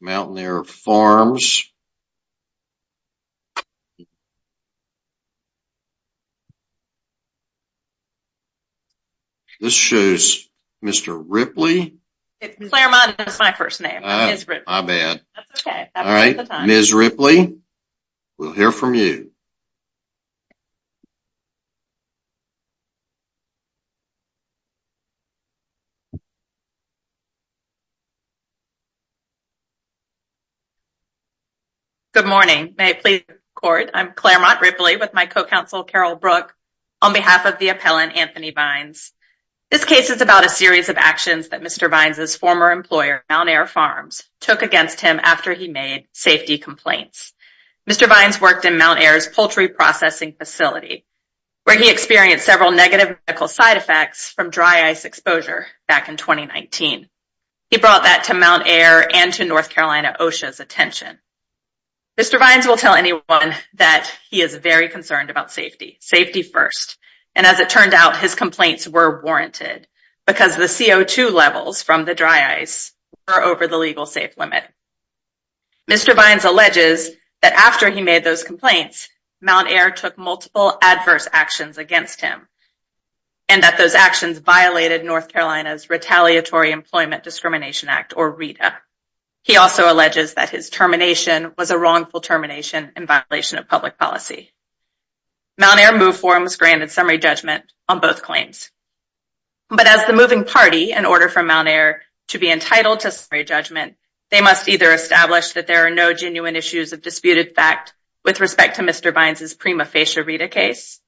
Mountaire Farms. This shows Mr. Ripley. It's Claremont is my first name. Ah, my bad. That's okay. All right, Ms. Ripley, we'll hear from you. Good morning. May it please the court. I'm Claremont Ripley with my co-counsel Carol Brook on behalf of the appellant Anthony Vines. This case is about a series of actions that Mr. Vines' former employer, Mountaire Farms, took against him after he made safety complaints. Mr. Vines worked in Mountaire's poultry processing facility where he experienced several negative medical side effects from dry ice exposure back in 2019. He brought that to Mountaire and to North Carolina OSHA's attention. Mr. Vines will tell anyone that he is very concerned about safety, safety first. And as it turned out, his complaints were warranted because the CO2 levels from the dry ice were over the legal safe limit. Mr. Vines alleges that after he made those complaints, Mountaire took multiple adverse actions against him and that those actions violated North Carolina's Retaliatory Employment Discrimination Act, or REDA. He also alleges that his termination was a wrongful termination in violation of public policy. Mountaire moved for and was granted summary judgment on both claims. But as the moving party, in order for Mountaire to be entitled to summary judgment, they must either establish that there are no genuine issues of disputed fact with respect to Mr. Vines' prima facie REDA case,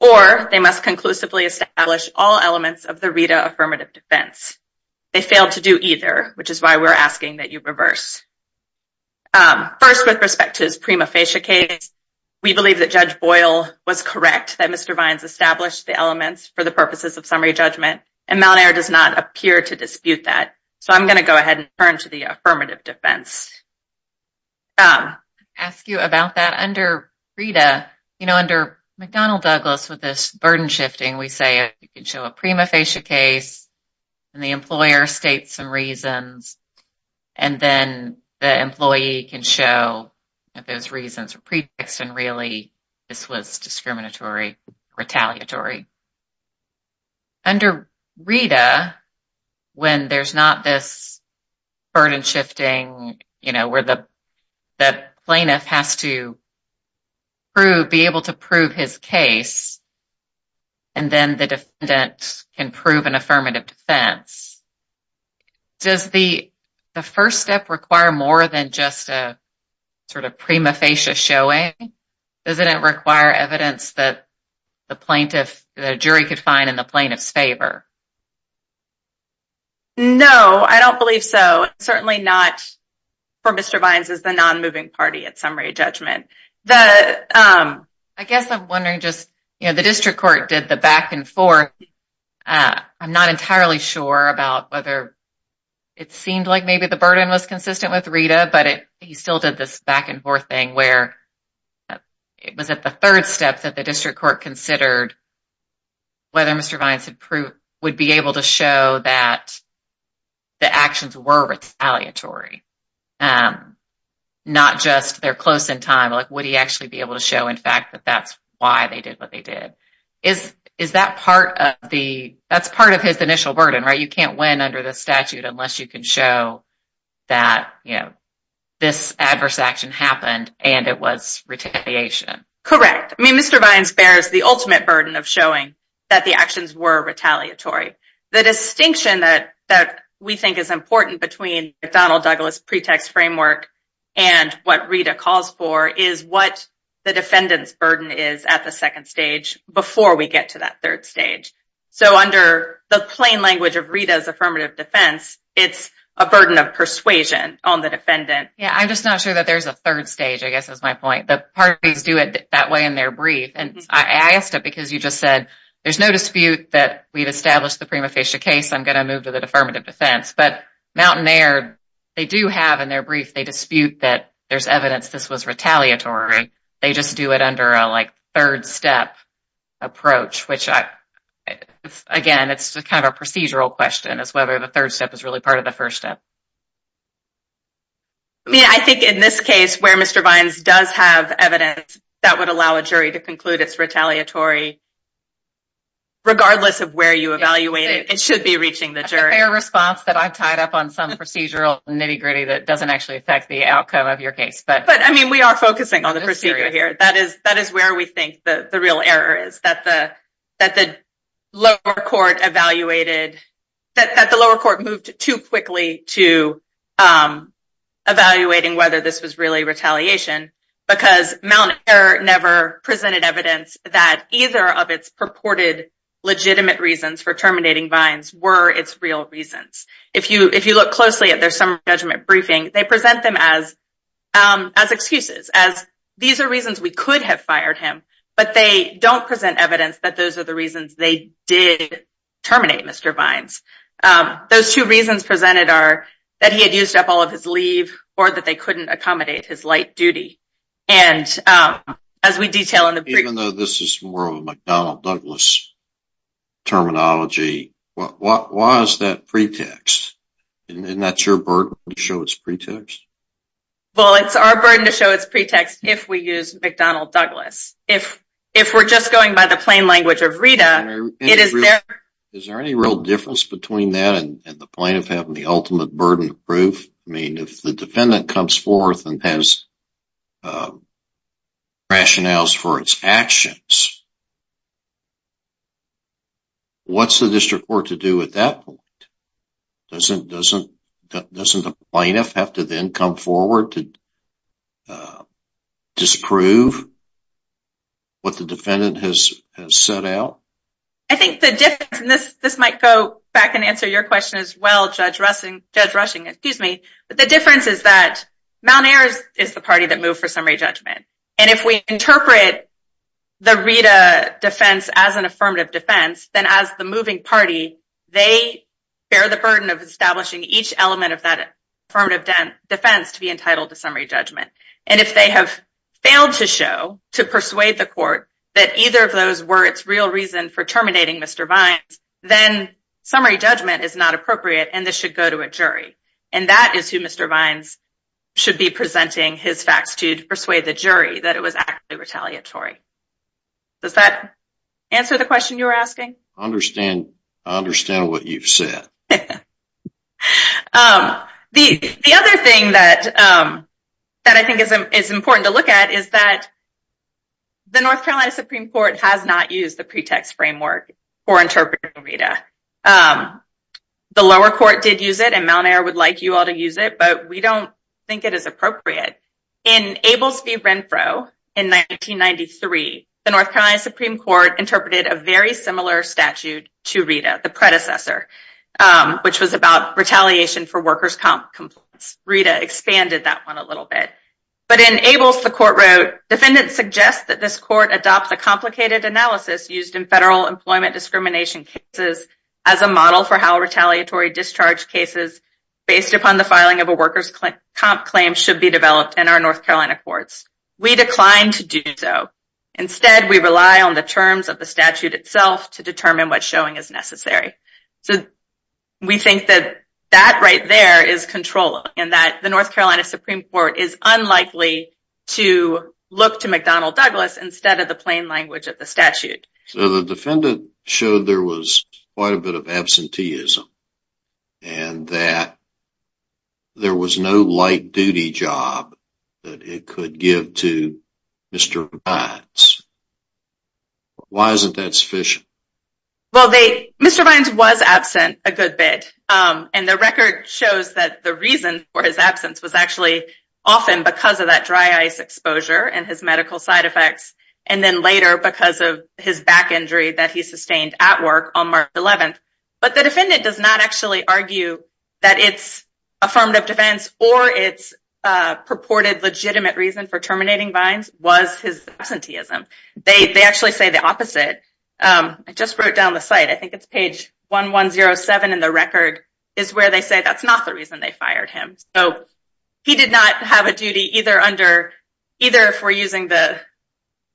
or they must conclusively establish all elements of the REDA affirmative defense. They failed to do either, which is why we're asking that you reverse. Um, first, with respect to his prima facie case, we believe that Judge Boyle was correct that Mr. Vines established the elements for the purposes of summary judgment, and Mountaire does not appear to dispute that. So I'm going to go ahead and turn to the affirmative defense. Um, Ask you about that. Under REDA, you know, under McDonnell Douglas with this burden shifting, we say you can show a prima facie case and the employer states some reasons, and then the employee can show that those reasons are pretext and really this was discriminatory, retaliatory. Under REDA, when there's not this burden shifting, you know, where the plaintiff has to prove be able to prove his case, and then the defendant can prove an affirmative defense, does the first step require more than just a sort of prima facie showing? Doesn't it require evidence that the plaintiff, the jury could find in the plaintiff's favor? No, I don't believe so. Certainly not for Mr. Vines as the non-moving party at summary judgment. The um I guess I'm wondering just, you know, the district court did the back and forth. Uh, I'm not entirely sure about whether it seemed like maybe the burden was consistent with REDA, but he still did this back and forth thing where uh, it was at the third step that the district court considered whether Mr. Vines would be able to show that the actions were retaliatory, um, not just they're close in time, like would he actually be able to show, in fact, that that's why they did what they did? Is is that part of the, that's part of his initial burden, right? You can't win under the statute unless you can show that, you know, this adverse action happened and it was retaliation. Correct. I mean, Mr. Vines bears the ultimate burden of showing that the actions were retaliatory. The distinction that that we think is important between McDonnell Douglas pretext framework and what REDA calls for is what the defendant's burden is at the second stage before we get to that third stage. So under the plain language of REDA's affirmative defense, it's a burden of persuasion on the defendant. Yeah, I'm just not sure that there's a third stage, I guess is my point. The parties do it that way in their brief. And mm-hmm. I asked it because you just said there's no dispute that we've established the prima facie case. I'm going to move to the affirmative defense. But Mountaire, they do have in their brief, they dispute that there's evidence this was retaliatory. They just do it under a like third step approach, which I again, it's just kind of a procedural question as whether the third step is really part of the first step. I mean, I think in this case where Mr. Vines does have evidence that would allow a jury to conclude it's retaliatory, regardless of where you evaluate it, it should be reaching the jury. That's a fair response that I've tied up on some procedural nitty gritty that doesn't actually affect the outcome of your case. But I mean, we are focusing on the procedure here. That is where we think the real error is, that the that the lower court evaluated, that the lower court moved too quickly to um, evaluating whether this was really retaliation because Mount Air never presented evidence that either of its purported legitimate reasons for terminating Vines were its real reasons. If you if you look closely at their summary judgment briefing, they present them as um as excuses, as these are reasons we could have fired him, but they don't present evidence that those are the reasons they did terminate Mr. Vines. Those two reasons presented are that he had used up all of his leave or that they couldn't accommodate his light duty. And as we detail in the brief... Even though this is more of a McDonnell Douglas terminology, What? why is that pretext? Isn't that your burden to show it's pretext? Well, it's our burden to show it's pretext if we use McDonnell Douglas. If if we're just going by the plain language of REDA, it is there... Is there any real difference between that and the plaintiff having the ultimate burden of proof? I mean, if the defendant comes forth and has uh, rationales for its actions, what's the district court to do at that point? Doesn't doesn't doesn't the plaintiff have to then come forward to uh, disprove what the defendant has has set out? I think the difference, and this this might go back and answer your question as well, Judge Rushing, excuse me, but the difference is that Mountaire is the party that moved for summary judgment. And if we interpret the REDA defense as an affirmative defense, then as the moving party, they bear the burden of establishing each element of that affirmative defense to be entitled to summary judgment. And if they have failed to show, to persuade the court, that either of those were its real reason for terminating Mr. Vines, then summary judgment is not appropriate and this should go to a jury. And that is who Mr. Vines should be presenting his facts to, to persuade the jury that it was actually retaliatory. Does that answer the question you were asking? I understand what you've said. The the other thing that um that I think is important to look at is that the North Carolina Supreme Court has not used the pretext framework for interpreting REDA. The lower court did use it and Mountaire would like you all to use it, but we don't think it is appropriate. In Abels v. Renfro in 1993, the North Carolina Supreme Court interpreted a very similar statute to REDA, the predecessor, um, which was about retaliation for workers' comp complaints. REDA expanded that one a little bit. But in Abels, the court wrote, defendants suggest that this court adopt the complicated analysis used in federal employment discrimination cases as a model for how retaliatory discharge cases based upon the filing of a workers' comp claim should be developed in our North Carolina courts. We decline to do so. Instead, we rely on the terms of the statute itself to determine what showing is necessary. So we think that that right there is controlling and that the North Carolina Supreme Court is unlikely to look to McDonnell Douglas instead of the plain language of the statute. So the defendant showed there was quite a bit of absenteeism and that there was no light duty job that it could give to Mr. Vines. Why isn't that sufficient? Well, they Mr. Vines was absent a good bit um, and the record shows that the reason for his absence was actually often because of that dry ice exposure and his medical side effects and then later because of his back injury that he sustained at work on March 11th. But the defendant does not actually argue that it's affirmative defense or its Uh, purported legitimate reason for terminating Vines was his absenteeism. They they actually say the opposite. Um, I just wrote down the site. I think it's page 1107 in the record is where they say that's not the reason they fired him. So he did not have a duty either under either if we're using the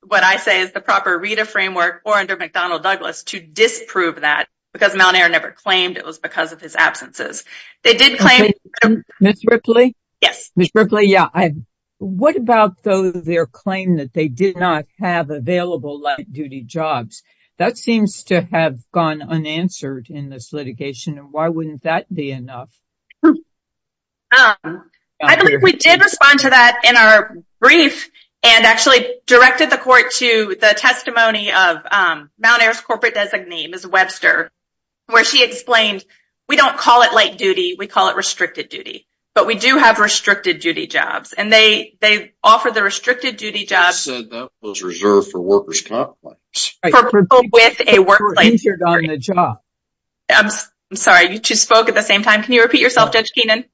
what I say is the proper REDA framework or under McDonnell Douglas to disprove that because Mountaire never claimed it was because of his absences. They did claim. Ms. Ripley, Yes. Ms. Ripley, yeah. What about, though, their claim that they did not have available light-duty jobs? That seems to have gone unanswered in this litigation, and why wouldn't that be enough? Um, I believe we did respond to that in our brief and actually directed the court to the testimony of um, Mountaire's corporate designee, Ms. Webster, where she explained, we don't call it light-duty, we call it restricted duty. But we do have restricted duty jobs, and they offer the restricted duty jobs. You said that was reserved for workers' comp claims. For people with a workplace injured on the job. I'm sorry, you two spoke at the same time. Can you repeat yourself, oh. Judge Keenan?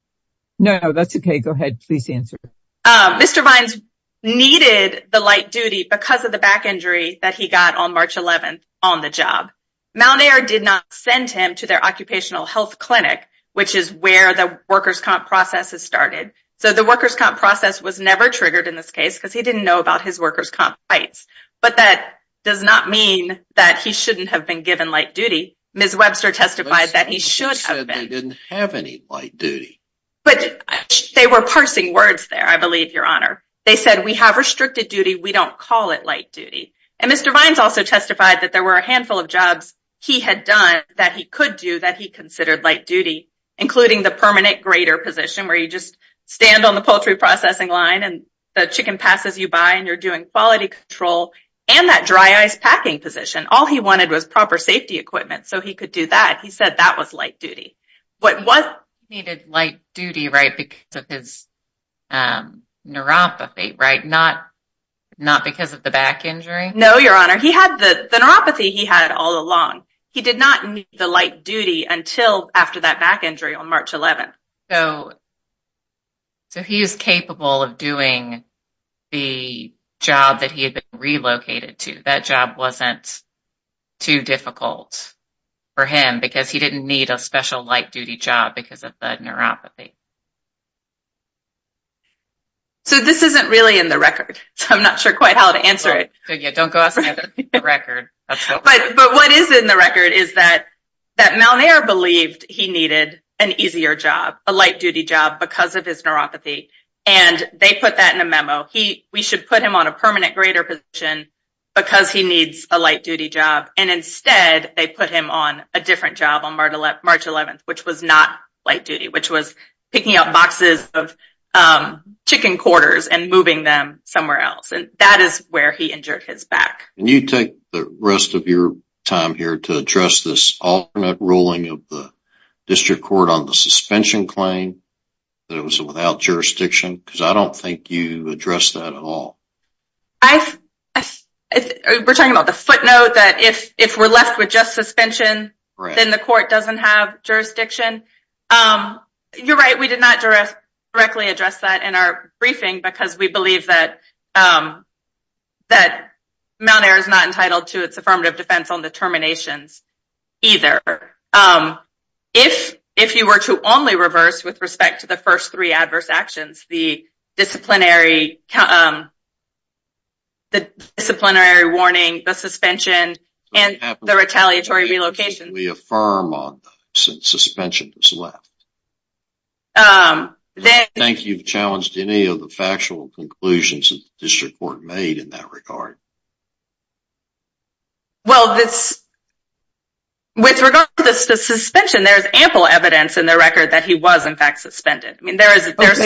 No, no, that's okay. Go ahead. Please answer. Um, Mr. Vines needed the light duty because of the back injury that he got on March 11th on the job. Mountaire did not send him to their occupational health clinic, which is where the workers' comp process has started. So the workers' comp process was never triggered in this case because he didn't know about his workers' comp rights. But that does not mean that he shouldn't have been given light duty. Ms. Webster testified that he should have been. They said they didn't have any light duty. But they were parsing words there, I believe, Your Honor. They said, we have restricted duty, we don't call it light duty. And Mr. Vines also testified that there were a handful of jobs he had done that he could do that he considered light duty, including the permanent grader position where you just stand on the poultry processing line and the chicken passes you by and you're doing quality control, and that dry ice packing position. All he wanted was proper safety equipment so he could do that. He said that was light duty. What was he needed light duty, right, because of his um neuropathy, right? Not not because of the back injury? No, Your Honor. He had the, the neuropathy he had all along. He did not need the light duty until after that back injury on March 11th. So he was capable of doing the job that he had been relocated to. That job wasn't too difficult for him because he didn't need a special light duty job because of the neuropathy. So this isn't really in the record. So I'm not sure quite how to answer it. So yeah, don't go outside the record. But but what is in the record is that Mountaire believed he needed an easier job, a light duty job, because of his neuropathy. And they put that in a memo. He we should put him on a permanent grader position because he needs a light duty job. And instead, they put him on a different job on March 11th, which was not light duty, which was picking up boxes of Um, chicken quarters and moving them somewhere else. And that is where he injured his back. Can you take the rest of your time here to address this alternate ruling of the district court on the suspension claim that it was without jurisdiction? Because I don't think you addressed that at all. I we're talking about the footnote that if we're left with just suspension, then the court doesn't have jurisdiction. Um, you're right. We did not directly address that in our briefing because we believe that um that Mountaire is not entitled to its affirmative defense on the terminations either. If if you were to only reverse with respect to the first three adverse actions, the disciplinary um the disciplinary warning, the suspension, and the retaliatory relocation. We affirm on the suspension that's left. I think you've challenged any of the factual conclusions that the district court made in that regard. Well, with regard to the suspension, there's ample evidence in the record that he was, in fact, suspended. I mean there is there's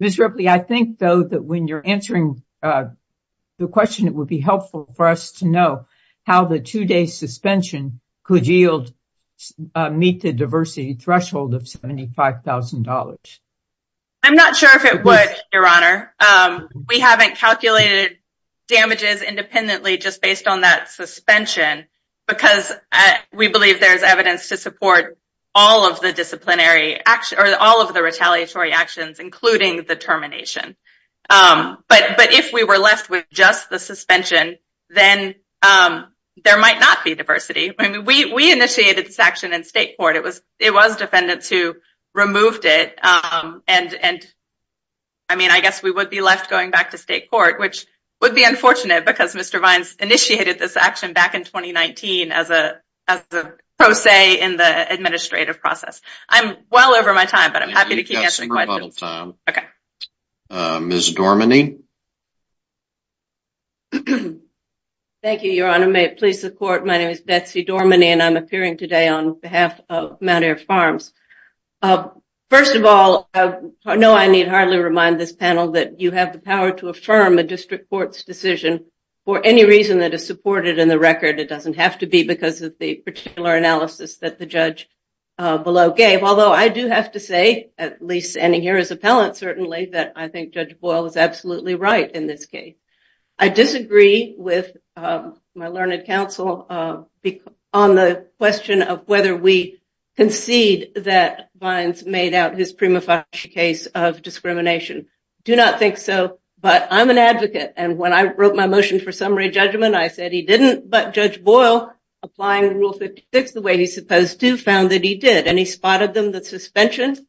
Ms. Ripley, I think, though, that when you're answering uh, the question, it would be helpful for us to know how the two-day suspension could Uh, meet the diversity threshold of $75,000. I'm not sure if it would, Your Honor. Um, we haven't calculated damages independently just based on that suspension because uh, we believe there's evidence to support all of the disciplinary action or all of the retaliatory actions, including the termination. Um, but but if we were left with just the suspension, then um, there might not be diversity. I mean, we we initiated this action in state court. It was it was defendants who removed it. Um, and and I mean, I guess we would be left going back to state court, which would be unfortunate because Mr. Vines initiated this action back in 2019 as a as a pro se in the administrative process. I'm well over my time, but I'm happy to keep answering questions. Okay. Ms. Dorminey. Thank you, Your Honor. May it please the court. My name is Betsy Dorminey, and I'm appearing today on behalf of Mountaire Farms. Uh, first of all, I know I need hardly remind this panel that you have the power to affirm a district court's decision for any reason that is supported in the record. It doesn't have to be because of the particular analysis that the judge uh, below gave. Although I do have to say, at least standing here as appellant, certainly, that I think Judge Boyle is absolutely right in this case. I disagree with um, my learned counsel uh, on the question of whether we concede that Vines made out his prima facie case of discrimination. Do not think so, but I'm an advocate. And when I wrote my motion for summary judgment, I said he didn't. But Judge Boyle, applying Rule 56 the way he's supposed to, found that he did. And he spotted them, the suspension.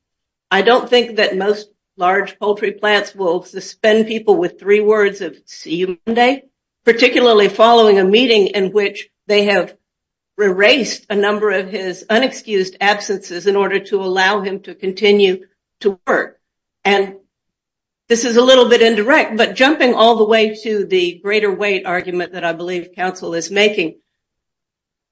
I don't think that most large poultry plants will suspend people with three words of see you Monday, particularly following a meeting in which they have erased a number of his unexcused absences in order to allow him to continue to work. And this is a little bit indirect, but jumping all the way to the greater weight argument that I believe counsel is making.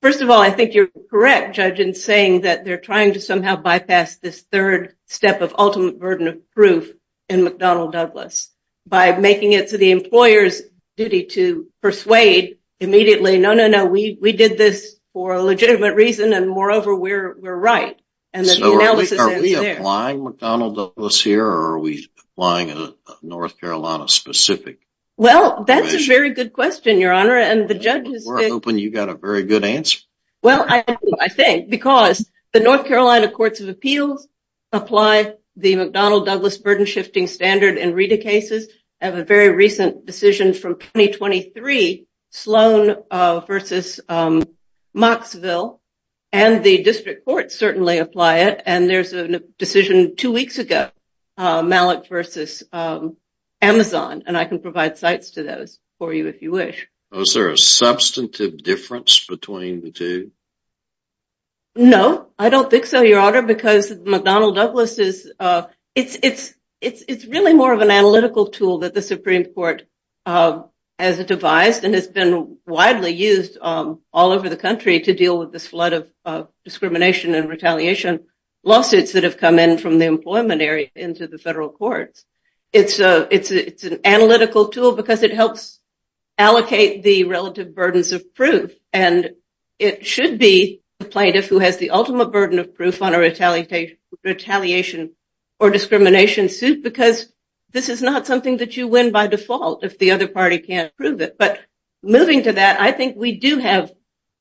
First of all, I think you're correct, Judge, in saying that they're trying to somehow bypass this third step of ultimate burden of proof in McDonnell Douglas by making it to the employer's duty to persuade immediately, no, no, no, we did this for a legitimate reason. And moreover, we're we're right. And the analysis is there. So are we applying McDonnell Douglas here or are we applying a North Carolina specific? Well, that's a very good question, Your Honor. And the judges. We're hoping you got a very good answer. Well, I think because the North Carolina Courts of Appeals apply the McDonnell Douglas burden shifting standard in REDA cases. I have a very recent decision from 2023, Sloan uh, versus um, Mocksville. And the district courts certainly apply it. And there's a decision two weeks ago, uh, Malik versus um, Amazon. And I can provide sites to those for you if you wish. Was there a substantive difference between the two? No, I don't think so, Your Honor, because McDonnell Douglas is uh it's it's it's it's really more of an analytical tool that the Supreme Court has devised and has been widely used all over the country to deal with this flood of discrimination and retaliation lawsuits that have come in from the employment area into the federal courts. It's a it's it's an analytical tool because it helps allocate the relative burdens of proof. And it should be the plaintiff who has the ultimate burden of proof on a retaliation or discrimination suit because this is not something that you win by default if the other party can't prove it. But moving to that, I think we do have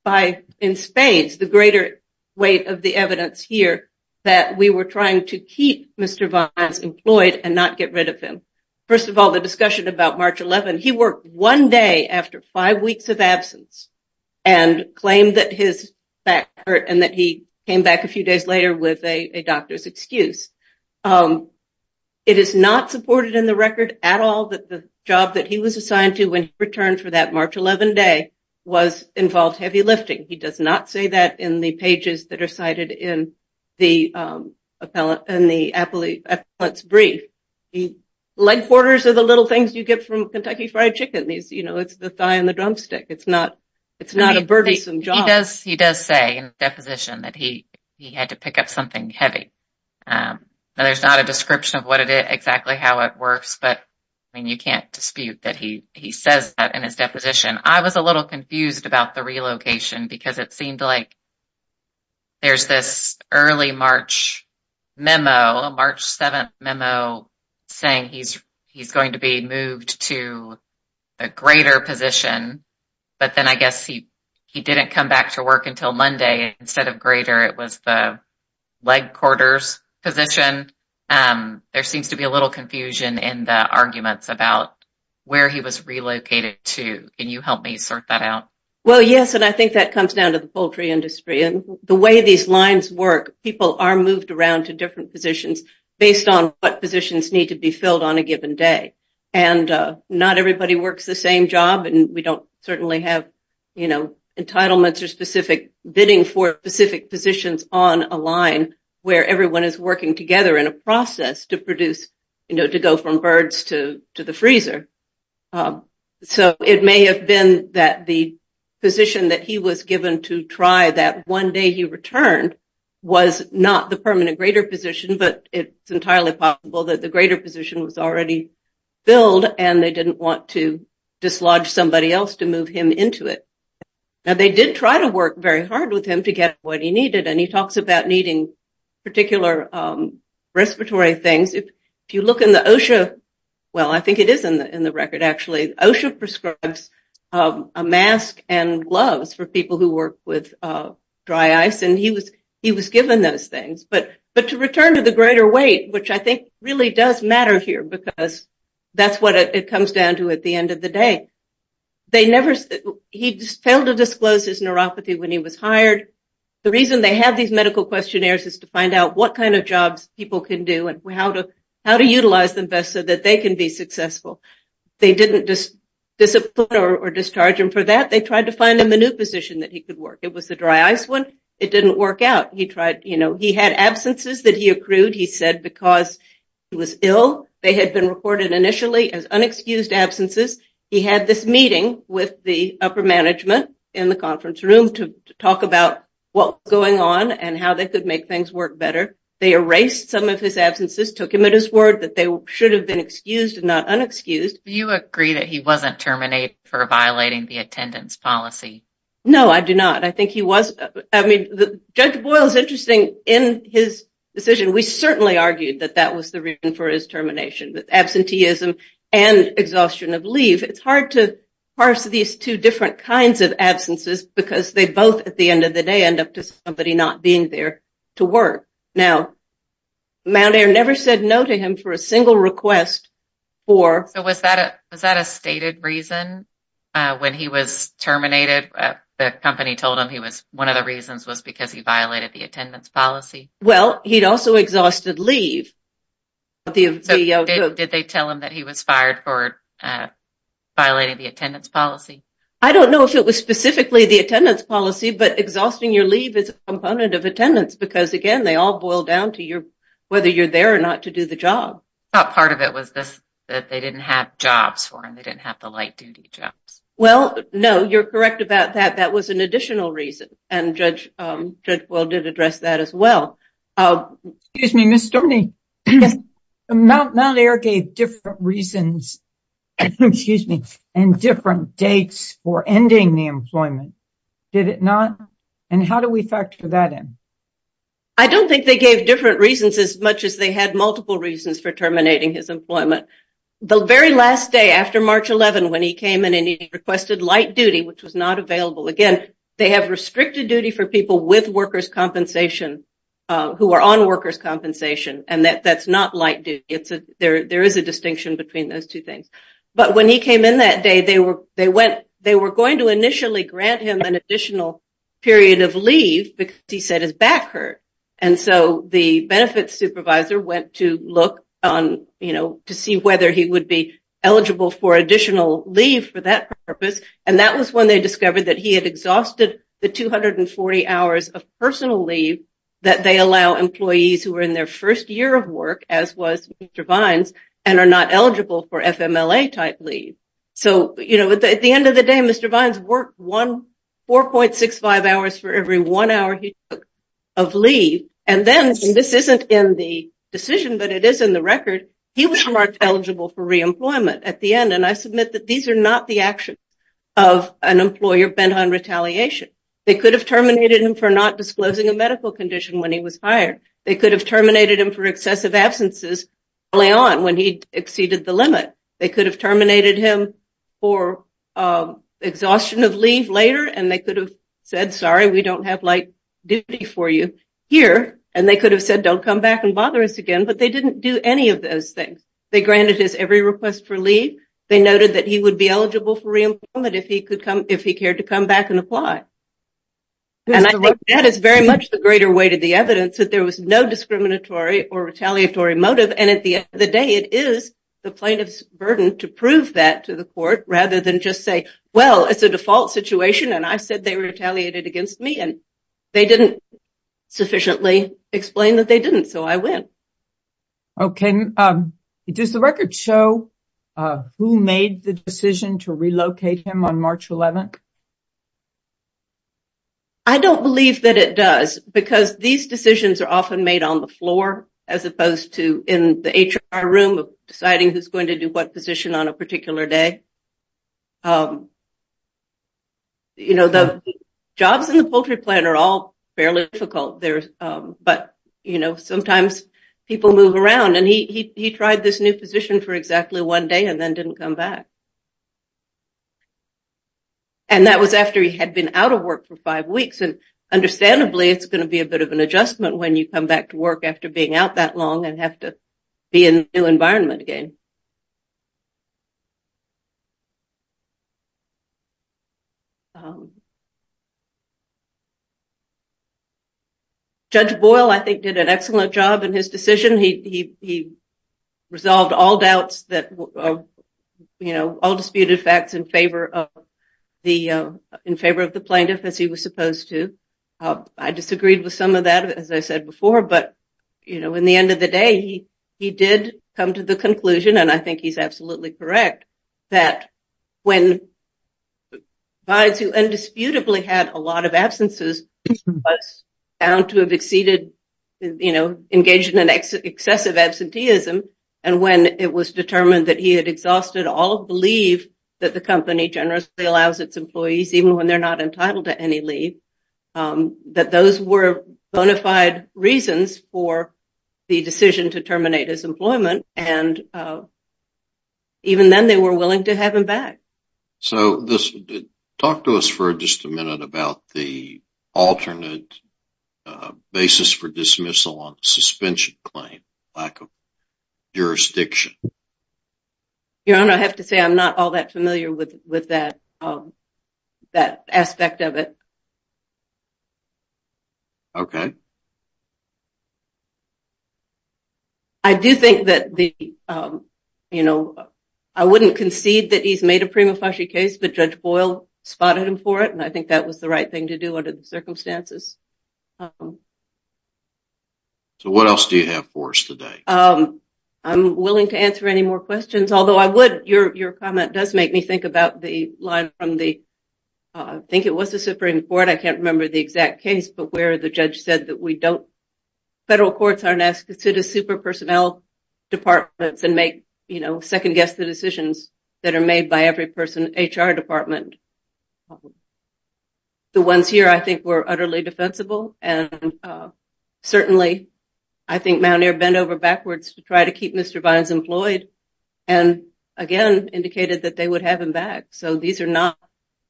by in spades the greater weight of the evidence here that we were trying to keep Mr. Vines employed and not get rid of him. First of all, the discussion about March 11, he worked one day after five weeks of absence and claimed that his back hurt and that he came back a few days later with a doctor's excuse. Um, it is not supported in the record at all that the job that he was assigned to when he returned for that March 11 day was involved heavy lifting. He does not say that in the pages that are cited in the um, appellant and the appellate, appellate's brief. Leg quarters are the little things you get from Kentucky Fried Chicken. These you know, it's the thigh and the drumstick. It's not it's not a burdensome job. He does he does say in deposition that he he had to pick up something heavy. Um there's not a description of what it is, exactly how it works, but I mean you can't dispute that he he says that in his deposition. I was a little confused about the relocation because it seemed like there's this early March memo, a March 7th memo saying he's he's going to be moved to a grader position. But then I guess he he didn't come back to work until Monday. Instead of grader, it was the leg quarters position. Um, there seems to be a little confusion in the arguments about where he was relocated to. Can you help me sort that out? Well, yes, and I think that comes down to the poultry industry. And the way these lines work, people are moved around to different positions based on what positions need to be filled on a given day. And uh, not everybody works the same job, and we don't certainly have you know, entitlements or specific bidding for specific positions on a line where everyone is working together in a process to produce, you know, to go from birds to the freezer. Um, so it may have been that the position that he was given to try that one day he returned was not the permanent grader position, but it's entirely possible that the grader position was already filled and they didn't want to dislodge somebody else to move him into it. Now, they did try to work very hard with him to get what he needed, and he talks about needing particular um, respiratory things. If you look in the OSHA, well, I think it is in the in the record, actually. OSHA prescribes Um, a mask and gloves for people who work with uh, dry ice, and he was he was given those things. But but to return to the greater weight, which I think really does matter here because that's what it comes down to at the end of the day. They never he failed to disclose his neuropathy when he was hired. The reason they have these medical questionnaires is to find out what kind of jobs people can do and how to how to utilize them best so that they can be successful. They didn't discipline or discharge him for that. They tried to find him a new position that he could work. It was the dry ice one. It didn't work out. He tried, you know, he had absences that he accrued, he said, because he was ill. They had been reported initially as unexcused absences. He had this meeting with the upper management in the conference room to talk about what was going on and how they could make things work better. They erased some of his absences, took him at his word that they should have been excused and not unexcused. Do you agree that he wasn't terminated for violating the attendance policy? No, I do not. I think he was. I mean, Judge Boyle is interesting in his decision. We certainly argued that that was the reason for his termination, that absenteeism and exhaustion of leave. It's hard to parse these two different kinds of absences because they both, at the end of the day, end up to somebody not being there to work. Now, Mountaire never said no to him for a single request for... So was that a was that a stated reason uh, when he was terminated? Uh, the company told him he was one of the reasons was because he violated the attendance policy? Well, he'd also exhausted leave. Uh, did they tell him that he was fired for violating the attendance policy? I don't know if it was specifically the attendance policy, but exhausting your leave is a component of attendance because, again, they all boil down to your whether you're there or not to do the job. I thought part of it was this that they didn't have jobs for him. They didn't have the light-duty jobs. Well, no, you're correct about that. That was an additional reason, and Judge um, Boyle did address that as well. Uh, Excuse me, Ms. Dorminey. Mount Air gave different reasons and different dates for ending the employment. Did it not? And how do we factor that in? I don't think they gave different reasons as much as they had multiple reasons for terminating his employment. The very last day after March 11 when he came in and he requested light duty, which was not available, again, they have restricted duty for people with workers' compensation uh, who are on workers' compensation, and that's not light duty. It's a there there is a distinction between those two things. But when he came in that day, they were they went they were going to initially grant him an additional period of leave because he said his back hurt. And so the benefits supervisor went to look on, you know, to see whether he would be eligible for additional leave for that purpose, and that was when they discovered that he had exhausted the 240 hours of personal leave that they allow employees who are in their first year of work, as was Mr. Vines, and are not eligible for FMLA-type leave. So, you know, at the end of the day, Mr. Vines worked 4.65 hours for every one hour he took of leave, and then, and this isn't in the decision, but it is in the record, he was marked eligible for reemployment at the end, and I submit that these are not the actions of an employer bent on retaliation. They could have terminated him for not disclosing a medical condition when he was hired. They could have terminated him for excessive absences early on when he exceeded the limit. They could have terminated him for um, exhaustion of leave later, and they could have said, sorry, we don't have light duty for you here, and they could have said, don't come back and bother us again, but they didn't do any of those things. They granted his every request for leave. They noted that he would be eligible for reemployment if he could come if he cared to come back and apply. And I think that is very much the greater weight of the evidence, that there was no discriminatory or retaliatory motive, and at the end of the day, it is the plaintiff's burden to prove that to the court rather than just say, well, it's a default situation and I said they retaliated against me and they didn't sufficiently explain that they didn't, so I win. Okay. Um, does the record show uh, who made the decision to relocate him on March 11th? I don't believe that it does because these decisions are often made on the floor as opposed to in the HR room of deciding who's going to do what position on a particular day. Um you know, the jobs in the poultry plant are all fairly difficult, um but, you know, sometimes people move around and he he tried this new position for exactly one day and then didn't come back. And that was after he had been out of work for five weeks and understandably it's going to be a bit of an adjustment when you come back to work after being out that long and have to be in a new environment again. Um, Judge Boyle, I think, did an excellent job in his decision. He he he resolved all doubts that, uh, you know, all disputed facts in favor of the uh in favor of the plaintiff as he was supposed to. I disagreed with some of that, as I said before, but, you know, in the end of the day, he he did come to the conclusion, and I think he's absolutely correct, that when Vines, who indisputably had a lot of absences, was found to have exceeded, you know, engaged in an excessive absenteeism, and when it was determined that he had exhausted all of the leave that the company generously allows its employees, even when they're not entitled to any leave, um, that those were bona fide reasons for the decision to terminate his employment, and uh, even then they were willing to have him back. So talk to us for just a minute about the alternate uh, basis for dismissal on suspension claim, lack of jurisdiction. Your Honor, I have to say I'm not all that familiar with that um that aspect of it. Okay. I do think that the, um, you know, I wouldn't concede that he's made a prima facie case, but Judge Boyle spotted him for it, and I think that was the right thing to do under the circumstances. Um, so what else do you have for us today? Um, I'm willing to answer any more questions, although I would, your your comment does make me think about the line from the, uh, I think it was the Supreme Court, I can't remember the exact case, but where the judge said that we don't, federal courts aren't asked to sit as super personnel departments and make, you know, second guess the decisions that are made by every person, HR department. The ones here I think were utterly defensible, and uh, certainly I think Mountaire bent over backwards to try to keep Mr. Vines employed, and again indicated that they would have him back. So these are not,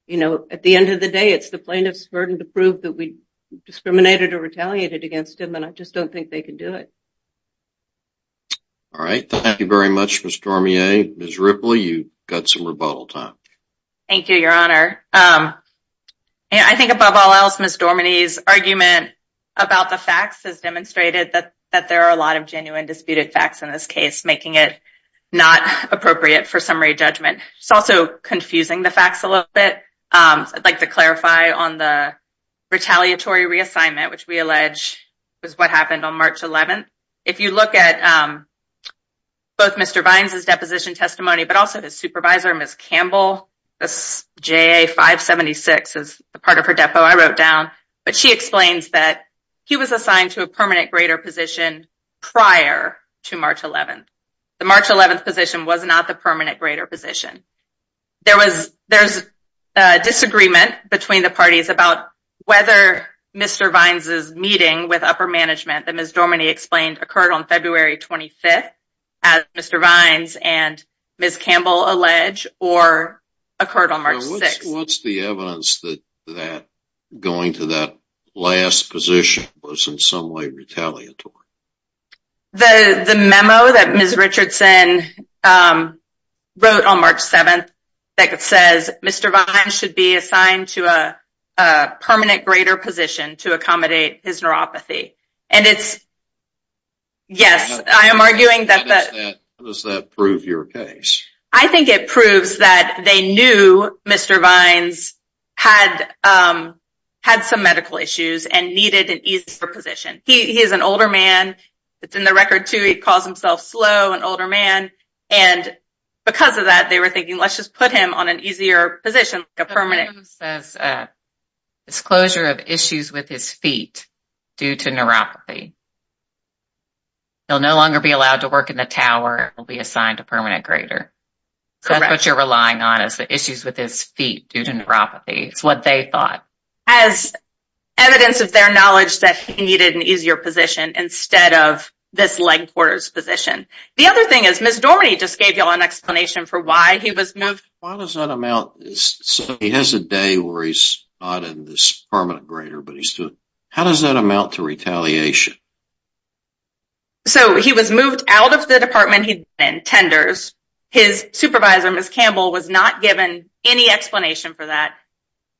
you know, at the end of the day, it's the plaintiff's burden to prove that we discriminated or retaliated against him, and I just don't think they can do it. All right. Thank you very much, Ms. Dorminey. Ms. Ripley, you've got some rebuttal time. Thank you, your Honor. Um, I think above all else, Ms. Dorminey's argument about the facts has demonstrated that there are a lot of genuine disputed facts in this case, making it not appropriate for summary judgment. It's also confusing the facts a little bit. Um, I'd like to clarify on the retaliatory reassignment, which we allege was what happened on March 11th. If you look at um, both Mr. Vines' deposition testimony, but also his supervisor, Ms. Campbell, this JA 576 is the part of her depo I wrote down, but she explains that he was assigned to a permanent grader position prior to March 11th. The March 11th position was not the permanent grader position. There was there's a disagreement between the parties about whether Mr. Vines' meeting with upper management that Ms. Dorminey explained occurred on February 25th, as Mr. Vines and Ms. Campbell allege, or occurred on March 6th. What's the evidence that going to that last position was in some way retaliatory? The memo that Ms. Richardson um, wrote on March 7th that says Mr. Vines should be assigned to a a permanent grader position to accommodate his neuropathy. And it's, yes, I am arguing that How does that prove your case? I think it proves that they knew Mr. Vines had um, some medical issues and needed an easier position. He is an older man. It's in the record, too. He calls himself slow, an older man. And because of that, they were thinking, let's just put him on an easier position, like a permanent. Says uh, disclosure of issues with his feet due to neuropathy. He'll no longer be allowed to work in the tower. He'll be assigned a permanent grader. That's what you're relying on is the issues with his feet due to neuropathy. It's what they thought. As evidence of their knowledge that he needed an easier position instead of this leg quarters position. The other thing is Ms. Dorminey just gave you all an explanation for why he was moved. Why does that amount? So he has a day where he's not in this permanent grader, but he's doing. How does that amount to retaliation? So he was moved out of the department he'd been in, tenders. His supervisor, Ms. Campbell, was not given any explanation for that.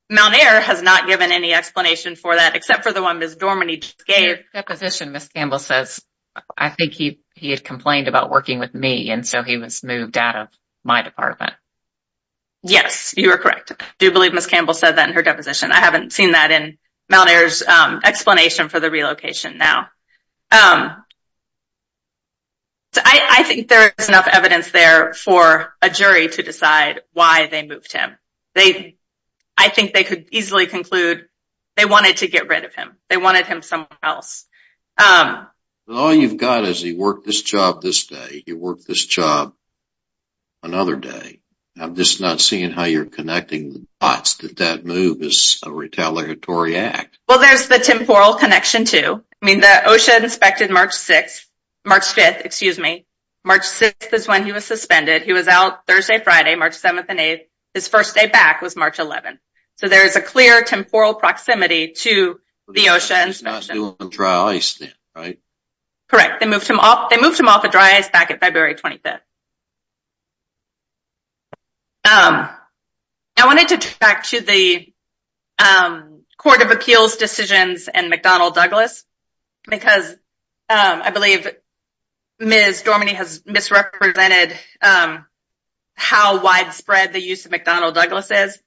Mountaire has not given any explanation for that, except for the one Ms. Dorminey just gave. In her deposition, Ms. Campbell says, I think he had complained about working with me, and so he was moved out of my department. Yes, you are correct. I do believe Ms. Campbell said that in her deposition. I haven't seen that in Mountaire's um, explanation for the relocation now. Um, I I think there is enough evidence there for a jury to decide why they moved him. I think they could easily conclude they wanted to get rid of him. They wanted him somewhere else. Um, all you've got is he worked this job this day. He worked this job another day. I'm just not seeing how you're connecting the dots that that move is a retaliatory act. Well, there's the temporal connection, too. I mean, the OSHA inspected March 6th, March 5th, excuse me. March 6th is when he was suspended. He was out Thursday, Friday, March 7th and 8th. His first day back was March 11th. So there is a clear temporal proximity to the OSHA inspection. He's not doing dry ice then, right? Correct. They moved him off they moved him off of dry ice back at February 25th. I wanted to turn back to the um Court of Appeals decisions and McDonnell Douglas because um I believe Ms. Dorminey has misrepresented um how widespread the use of McDonnell Douglas is.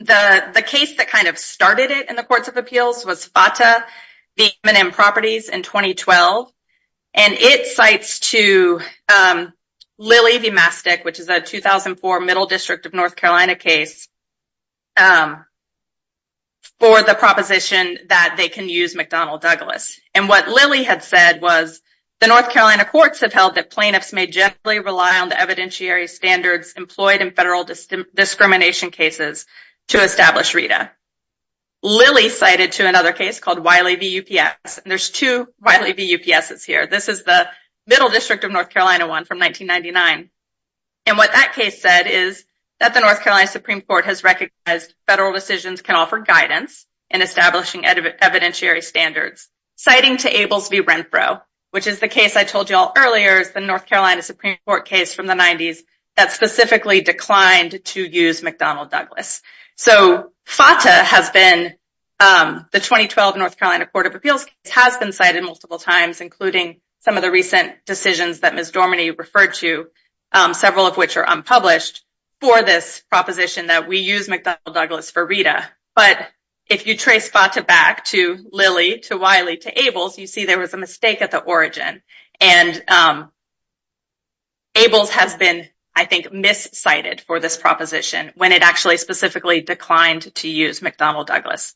The the case that kind of started it in the Courts of Appeals was FATA v. M&M Properties in 2012. And it cites to Lilly v. Mastic, which is a 2004 Middle District of North Carolina case, for the proposition that they can use McDonnell Douglas. And what Lilly had said was the North Carolina courts have held that plaintiffs may generally rely on the evidentiary standards employed in federal discrimination cases to establish REDA. Lilly cited to another case called Wiley v. UPS. And there's two Wiley v. UPSs here. This is the Middle District of North Carolina one from 1999. And what that case said is that the North Carolina Supreme Court has recognized federal decisions can offer guidance in establishing evidentiary standards, citing to Abels v. Renfro, which is the case I told you all earlier is the North Carolina Supreme Court case from the 90s that specifically declined to use McDonnell Douglas. So FATA has been, um, the 2012 North Carolina Court of Appeals case has been cited multiple times, including some of the recent decisions that Ms. Dorminey referred to, um, several of which are unpublished, for this proposition that we use McDonnell Douglas for REDA. But if you trace FATA back to Lilly, to Wiley, to Abels, you see there was a mistake at the origin. And um, Abels has been, I think, miscited for this proposition when it actually specifically declined to use McDonnell Douglas.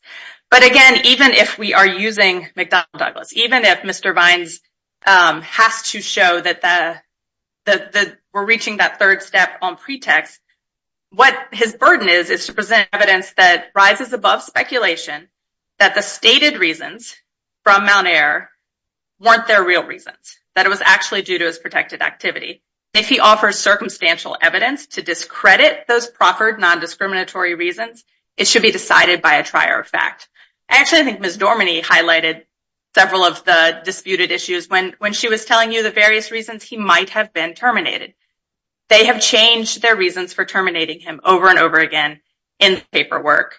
But again, even if we are using McDonnell Douglas, even if Mr. Vines um, has to show that the we're reaching that third step on pretext, what his burden is, is to present evidence that rises above speculation that the stated reasons from Mountaire weren't their real reasons, that it was actually due to his protected activity. If he offers circumstantial evidence to discredit those proffered non-discriminatory reasons, it should be decided by a trier of fact. Actually, I think Ms. Dorminey highlighted several of the disputed issues when she was telling you the various reasons he might have been terminated. They have changed their reasons for terminating him over and over again in paperwork,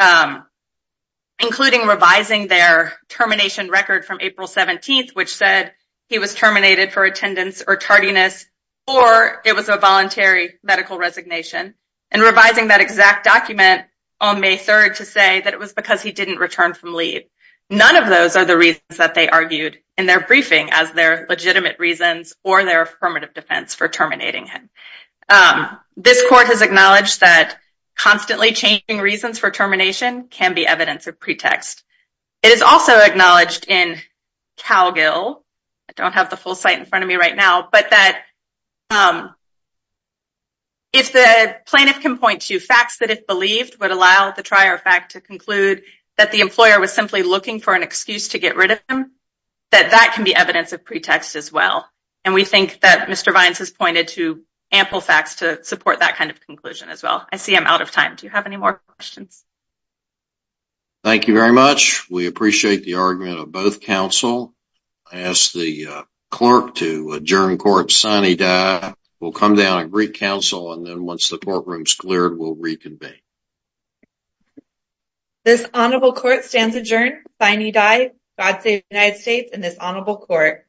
um, including revising their termination record from April 17th, which said he was terminated for attendance or tardiness or it was a voluntary medical resignation, and revising that exact document on May 3rd to say that it was because he didn't return from leave. None of those are the reasons that they argued in their briefing as their legitimate reasons or their affirmative defense for terminating him. Um, this court has acknowledged that constantly changing reasons for termination can be evidence of pretext. It is also acknowledged in Calgill, I don't have the full site in front of me right now, but that Um, if the plaintiff can point to facts that if believed would allow the trier of fact to conclude that the employer was simply looking for an excuse to get rid of him, that that can be evidence of pretext as well. And we think that Mr. Vines has pointed to ample facts to support that kind of conclusion as well. I see I'm out of time. Do you have any more questions? Thank you very much. We appreciate the argument of both counsel. I ask the uh, clerk to adjourn court sine die. We'll come down and greet counsel, and then once the courtroom is cleared, we'll reconvene. This honorable court stands adjourned. Sine die. God save the United States and this honorable court.